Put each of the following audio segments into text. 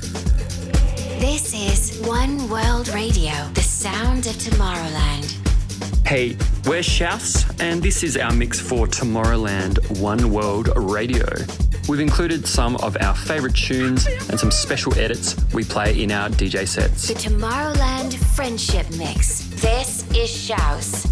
This is One World Radio, the sound of Tomorrowland. Hey, we're Shouse, and this is our mix for Tomorrowland One World Radio. We've included some of our favourite tunes and some special edits we play in our DJ sets. The Tomorrowland Friendship Mix. This is Shouse.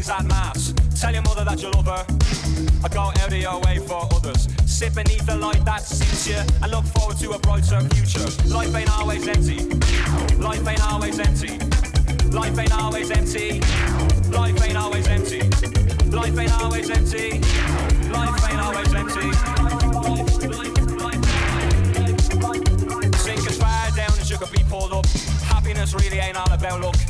things like maths. Tell your mother that you love her. I go out of your way for others. Sit beneath the light that suits you and look forward to a brighter future. Life ain't always empty. Life ain't always empty. Life ain't always empty. Life ain't always empty. Life ain't always empty. Life ain't always empty. Sink as far down as you could be pulled up. Happiness really ain't all about luck.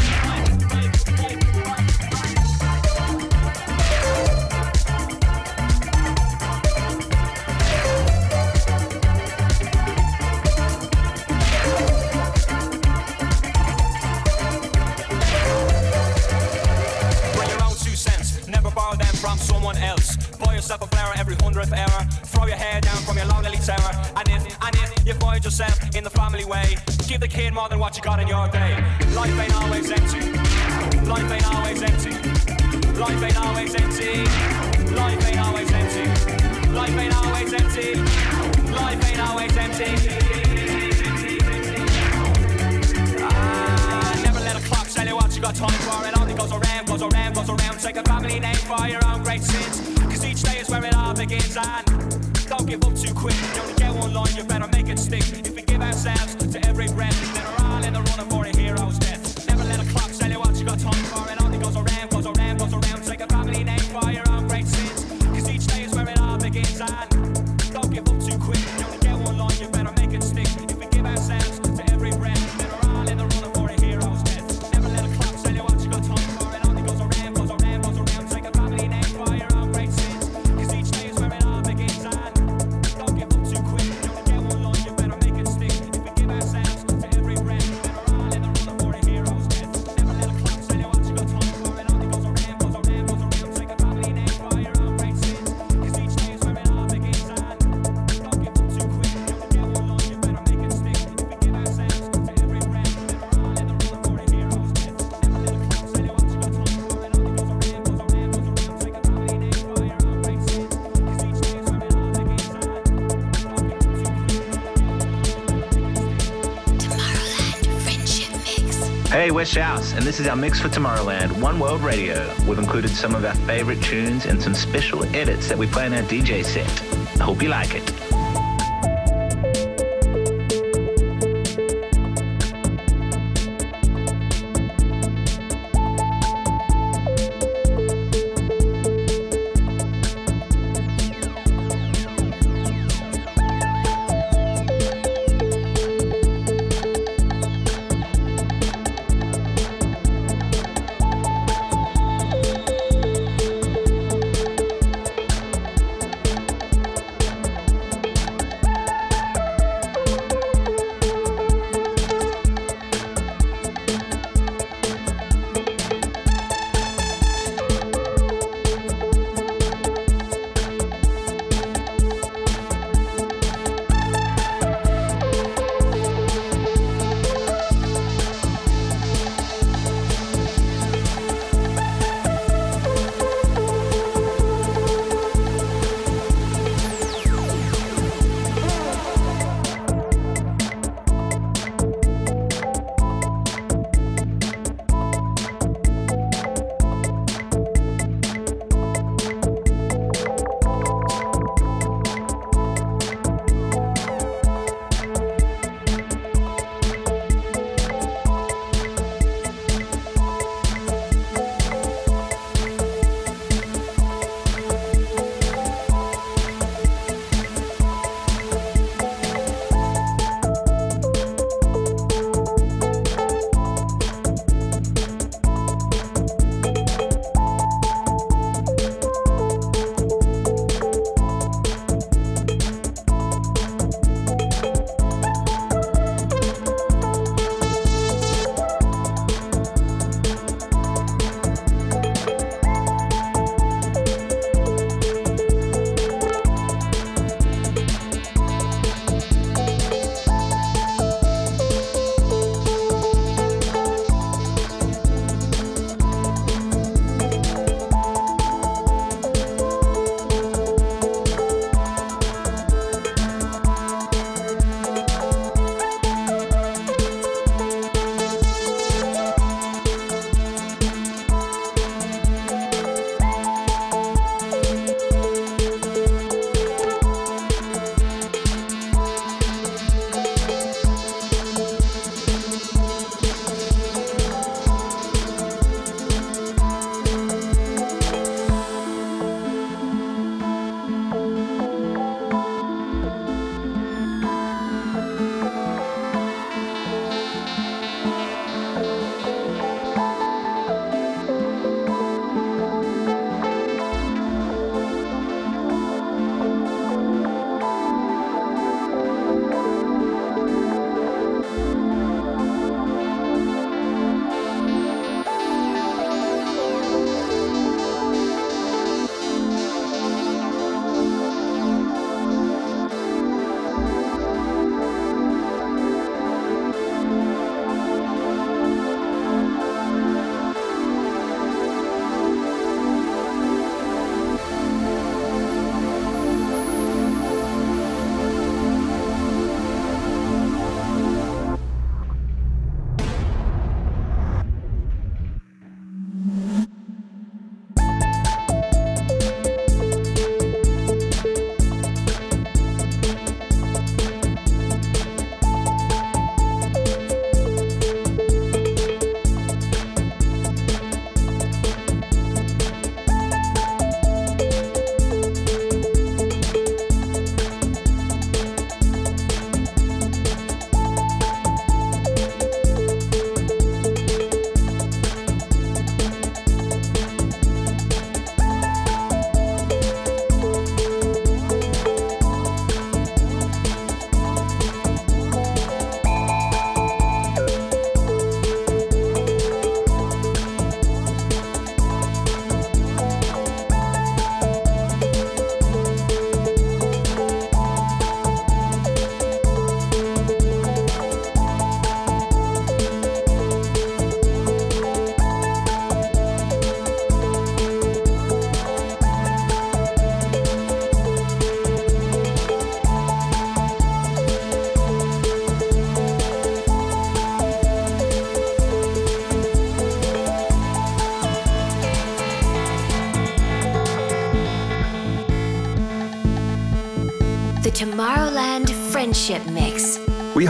hundredth error. Throw your hair down from your lonely terror. And if, and if you find yourself in the family way, give the kid more than what you got in your day. Life ain't always empty. Life ain't always empty. Life ain't always empty. Life ain't always empty. Life ain't always empty. Life ain't always empty. tell you what you got time for. It only goes around, goes around, goes around. Take a family name for your own great sins. Cause each day is where it all begins. And don't give up too quick. You only get one line, you better make it stick. If we give ourselves to every breath, then DJ West Shouse, and this is our mix for Tomorrowland, One World Radio. We've included some of our favorite tunes and some special edits that we play in our DJ set. I hope you like it.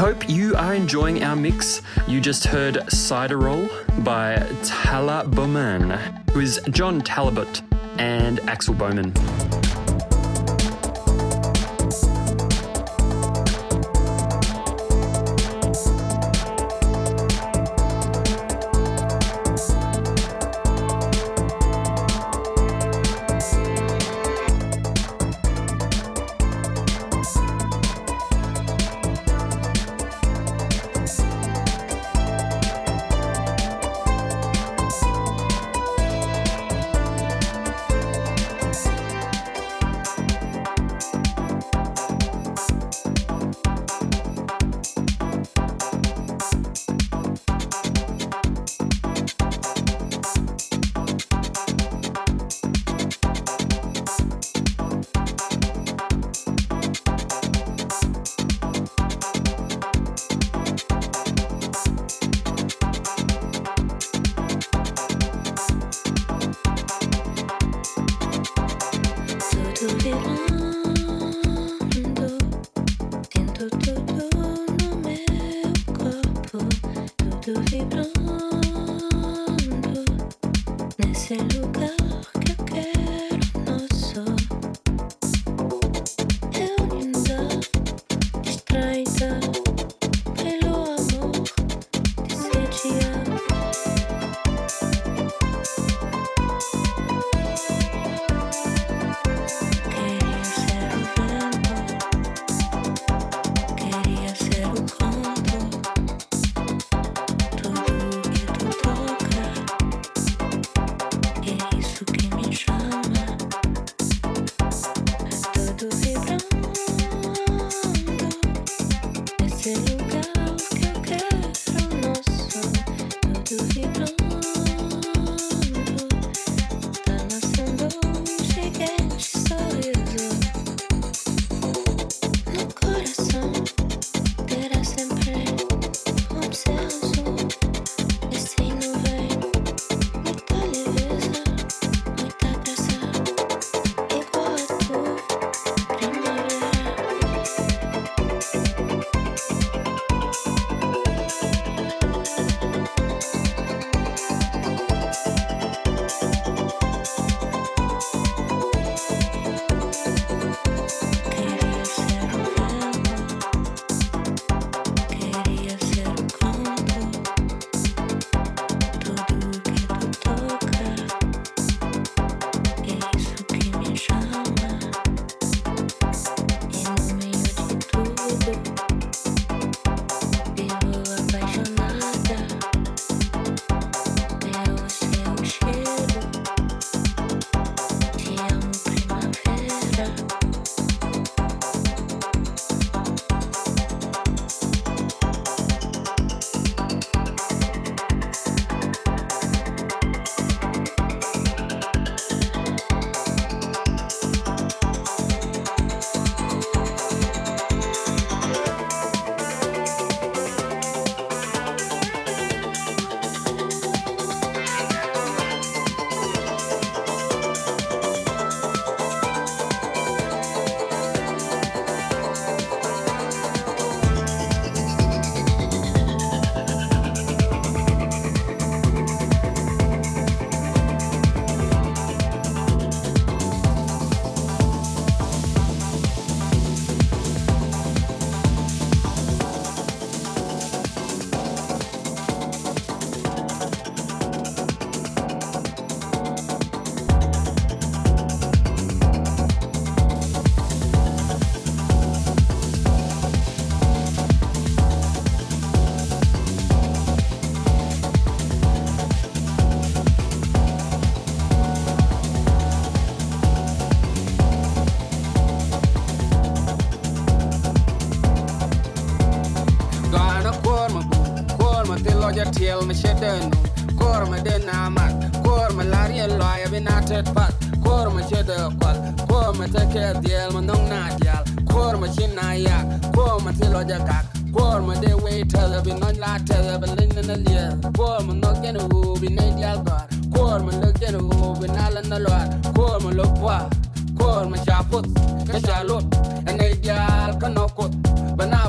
hope you are enjoying our mix. You just heard Sideral by Talaboman, who is John Talabot and Axel Boman. nan lwar kor mo lo kwa ene dial ka no kot bana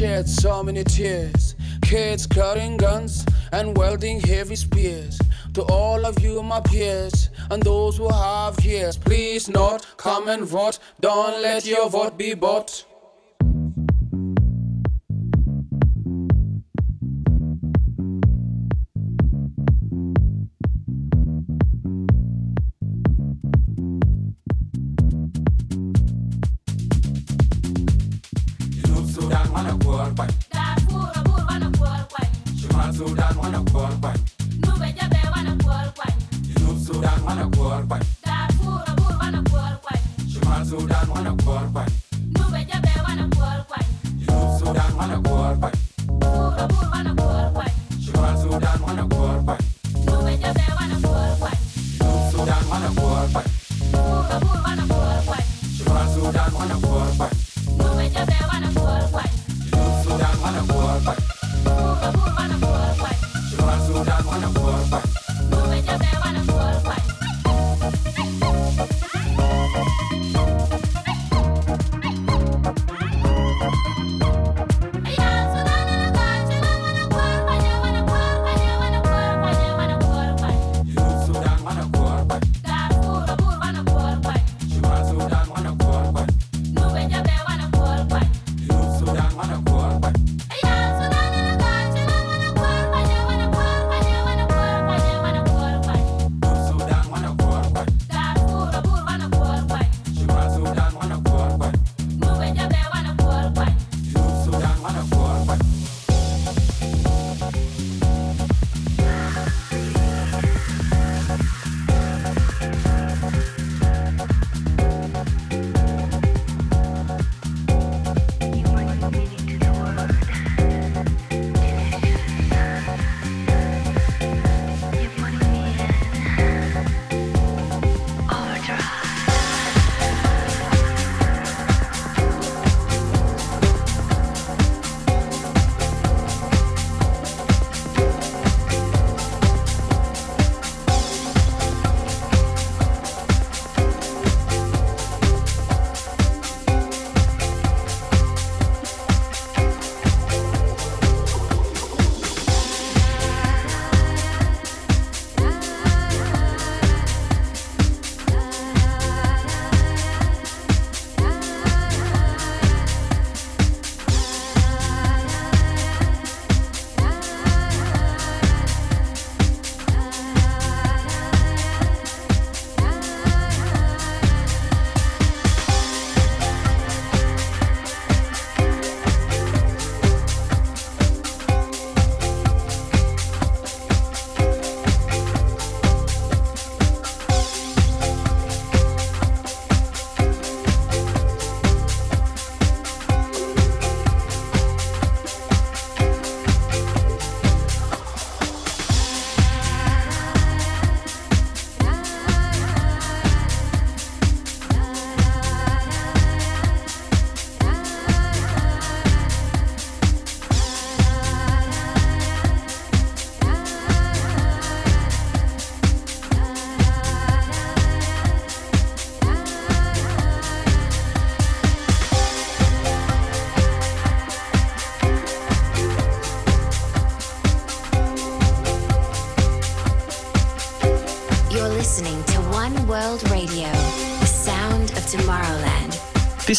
shed so many tears. Kids carrying guns and wielding heavy spears. To all of you, my peers, and those who have ears, please not come and vote. Don't let your vote be bought.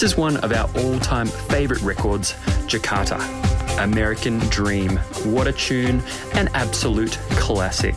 This is one of our all time favourite records, Jakatta. American Dream. What a tune, an absolute classic.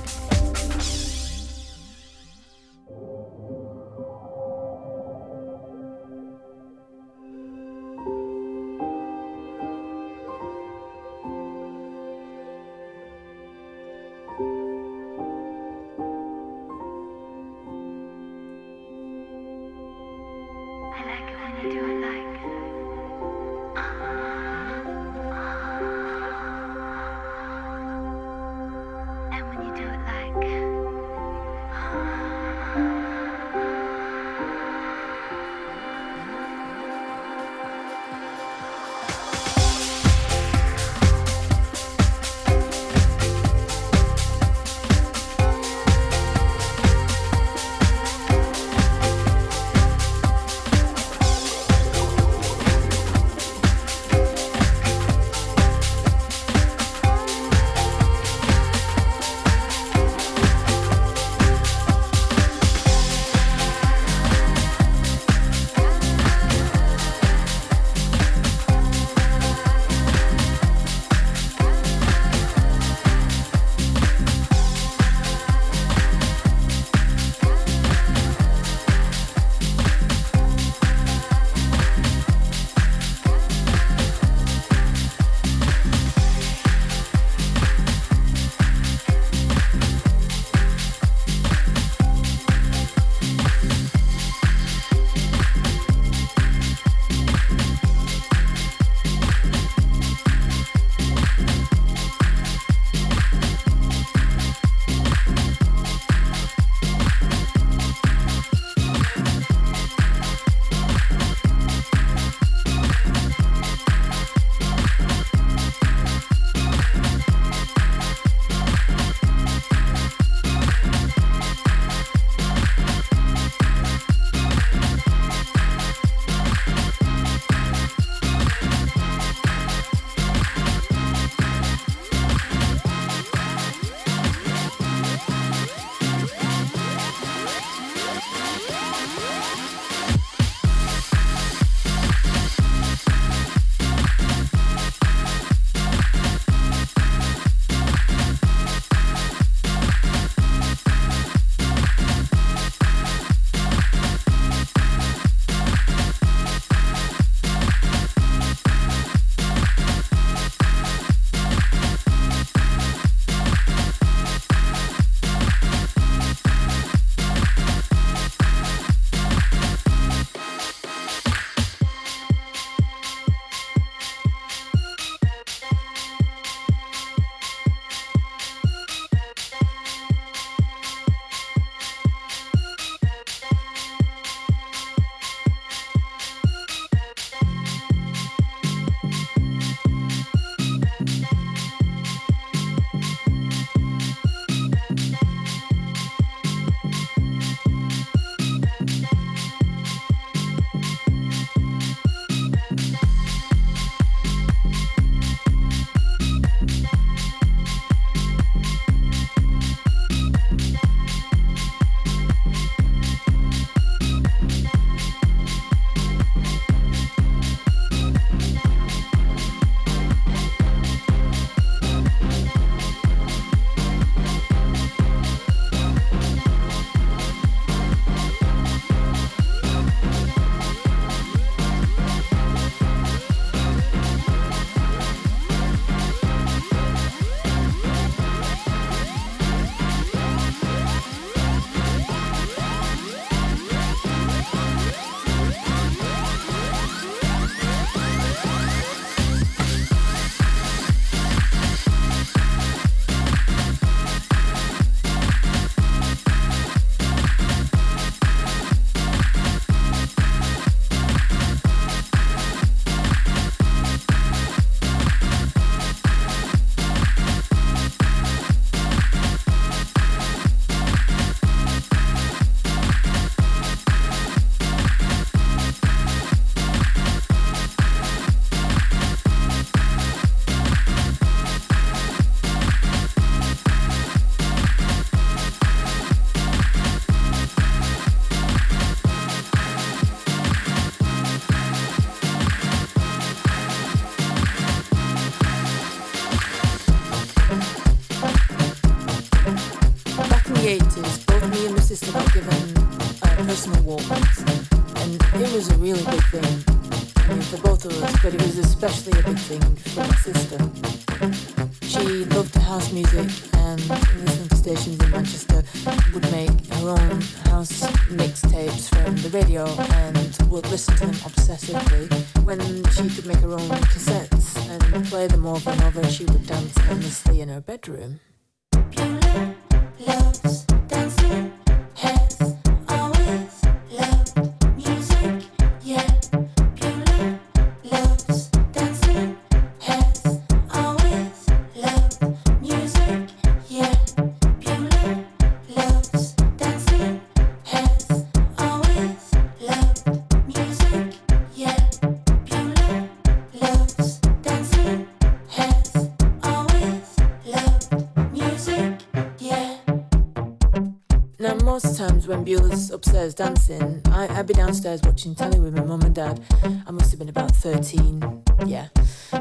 Upstairs dancing, I, I'd be downstairs watching telly with my mum and dad. I must have been about 13, yeah.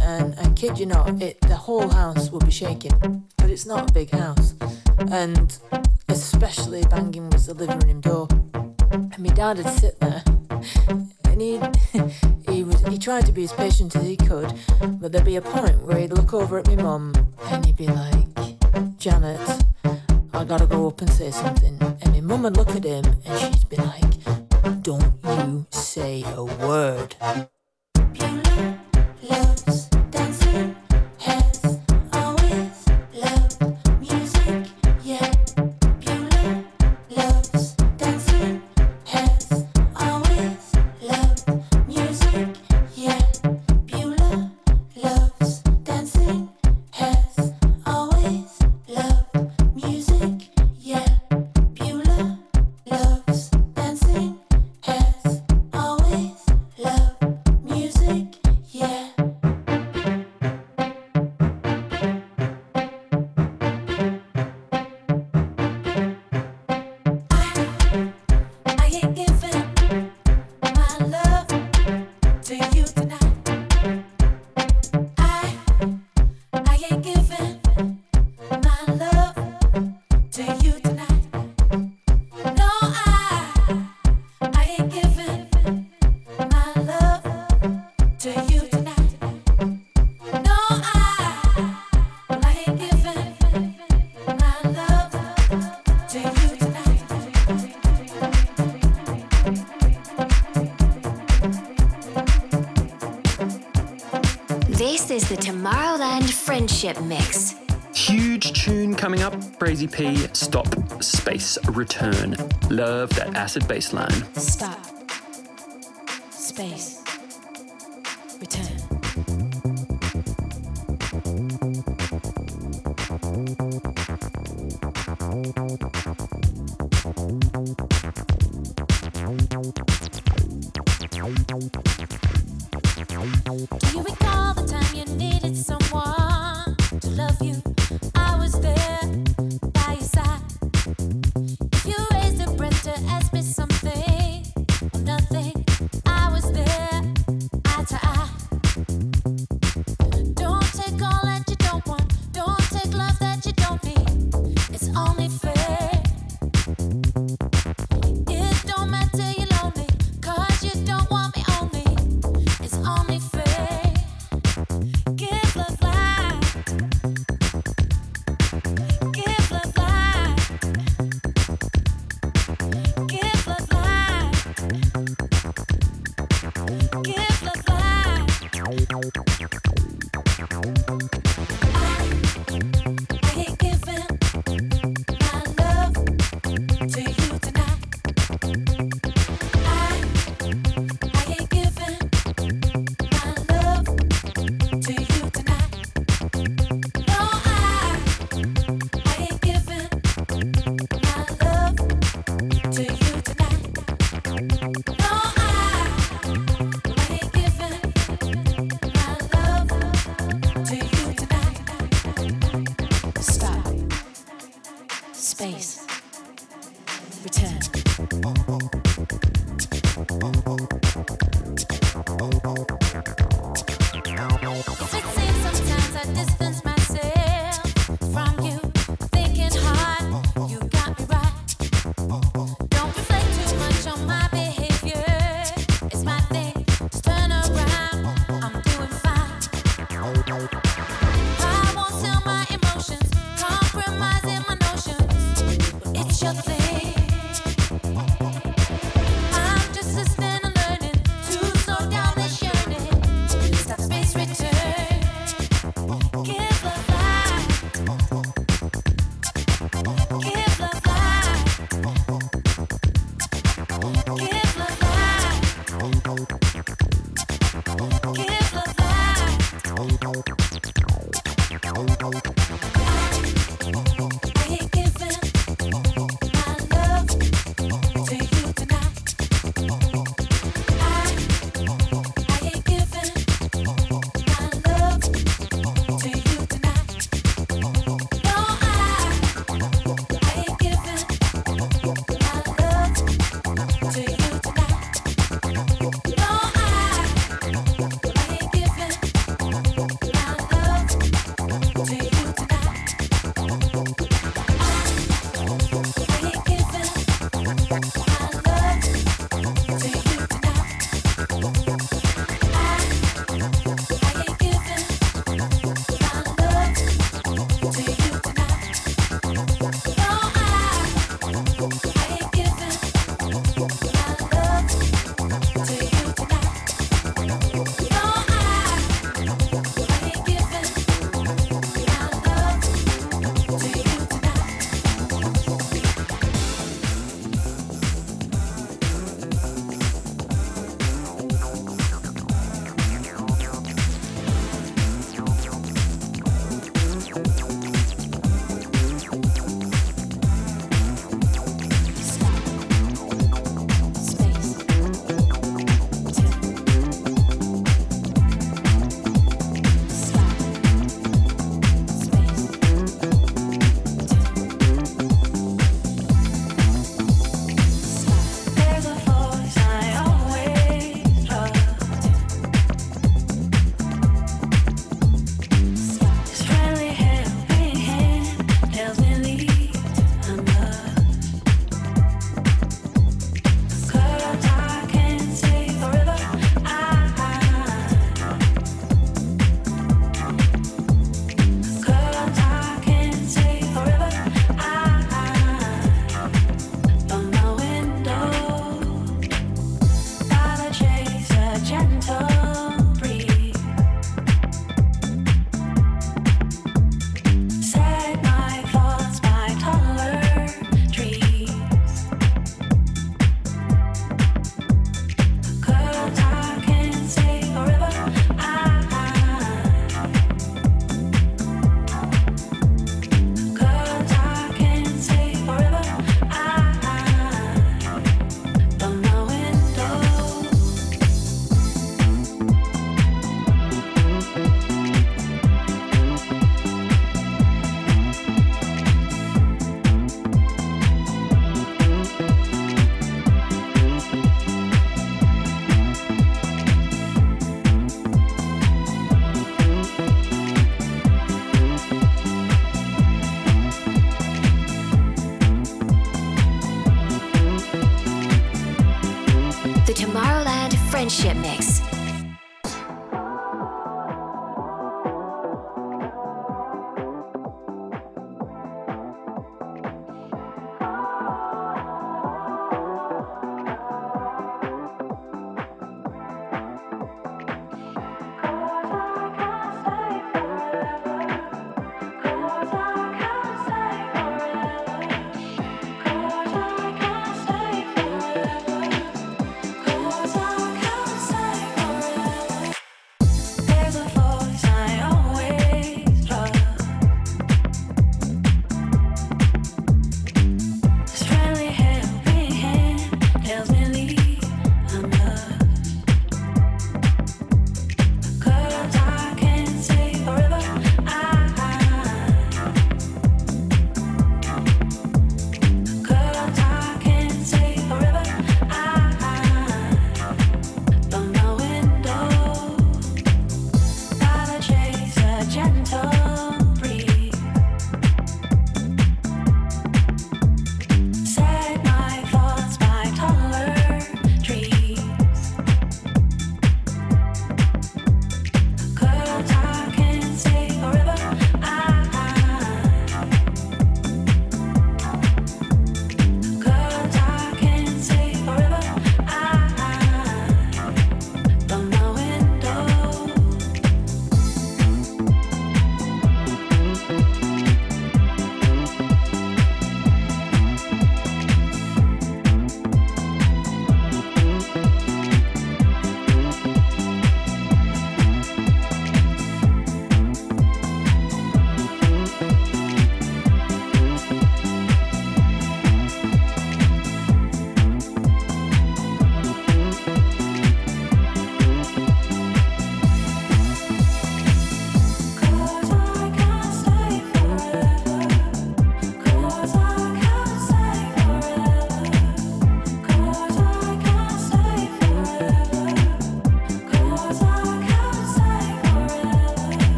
And I kid you not, it, the whole house would be shaking. But it's not a big house. And especially banging was the living room door. And my dad would sit there and he he was he tried to be as patient as he could, but there'd be a point where he'd look over at my mum and he'd be like, Janet, I gotta go up and say something. And my mum would look at him and she'd be like, Don't you say a word. loves Love that acid bass line. Stop. Space.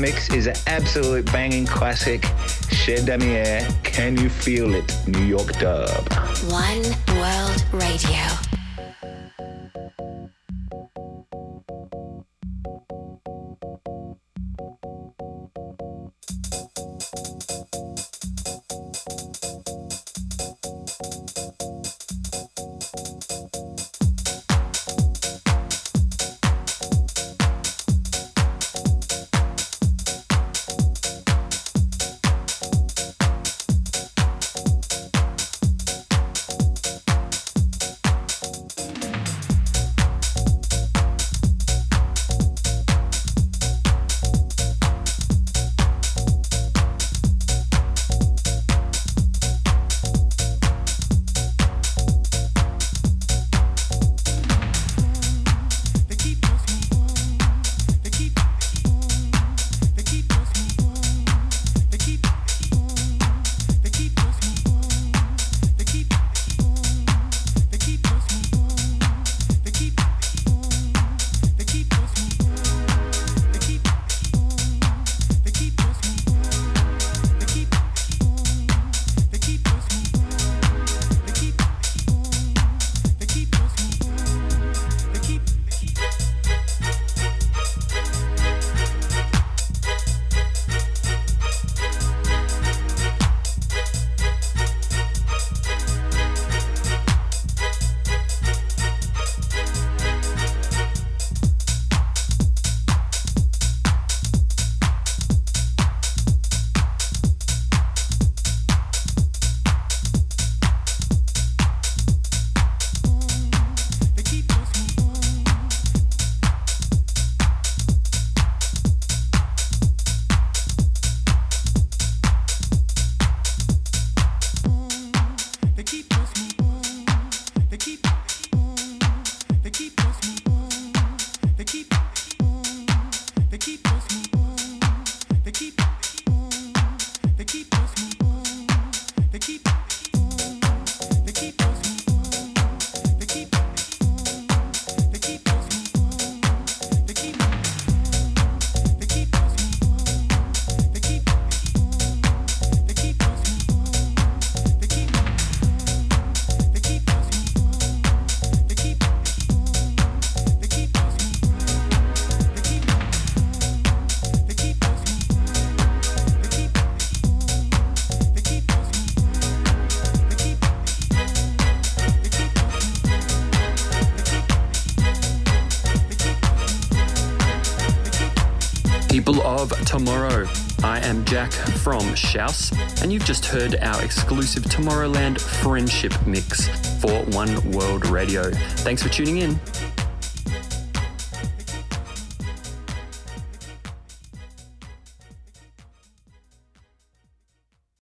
Mix is an absolute banging classic, Chez Damier, Can You Feel It, New York dub. One World Radio. Jack from Shouse, and you've just heard our exclusive Tomorrowland friendship mix for One World Radio. Thanks for tuning in.